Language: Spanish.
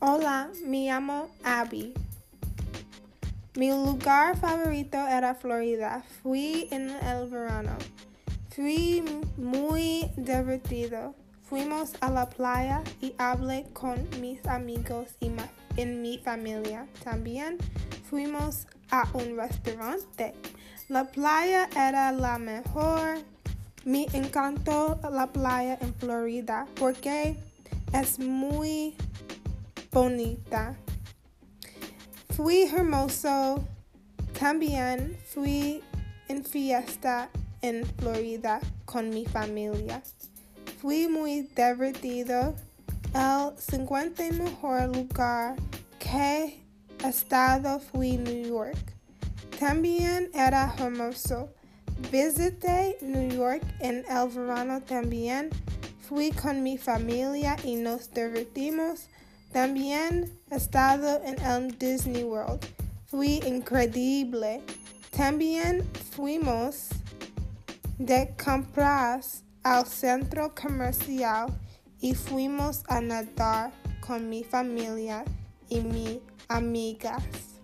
Hola, me llamo Abby. Mi lugar favorito era Florida. Fui en el verano. Fui muy divertido. Fuimos a la playa y hablé con mis amigos y en mi familia. También fuimos a un restaurante. La playa era la mejor. Me encantó la playa en Florida porque es muy bonita. Fui hermoso. También fui en fiesta en Florida con mi familia. Fui muy divertido. El 50 mejor lugar que estado fui New York. También era hermoso. Visité New York en el verano también. Fui con mi familia y nos divertimos. También he estado en el Disney World. Fui increíble. También fuimos de compras al centro comercial y fuimos a nadar con mi familia y mis amigas.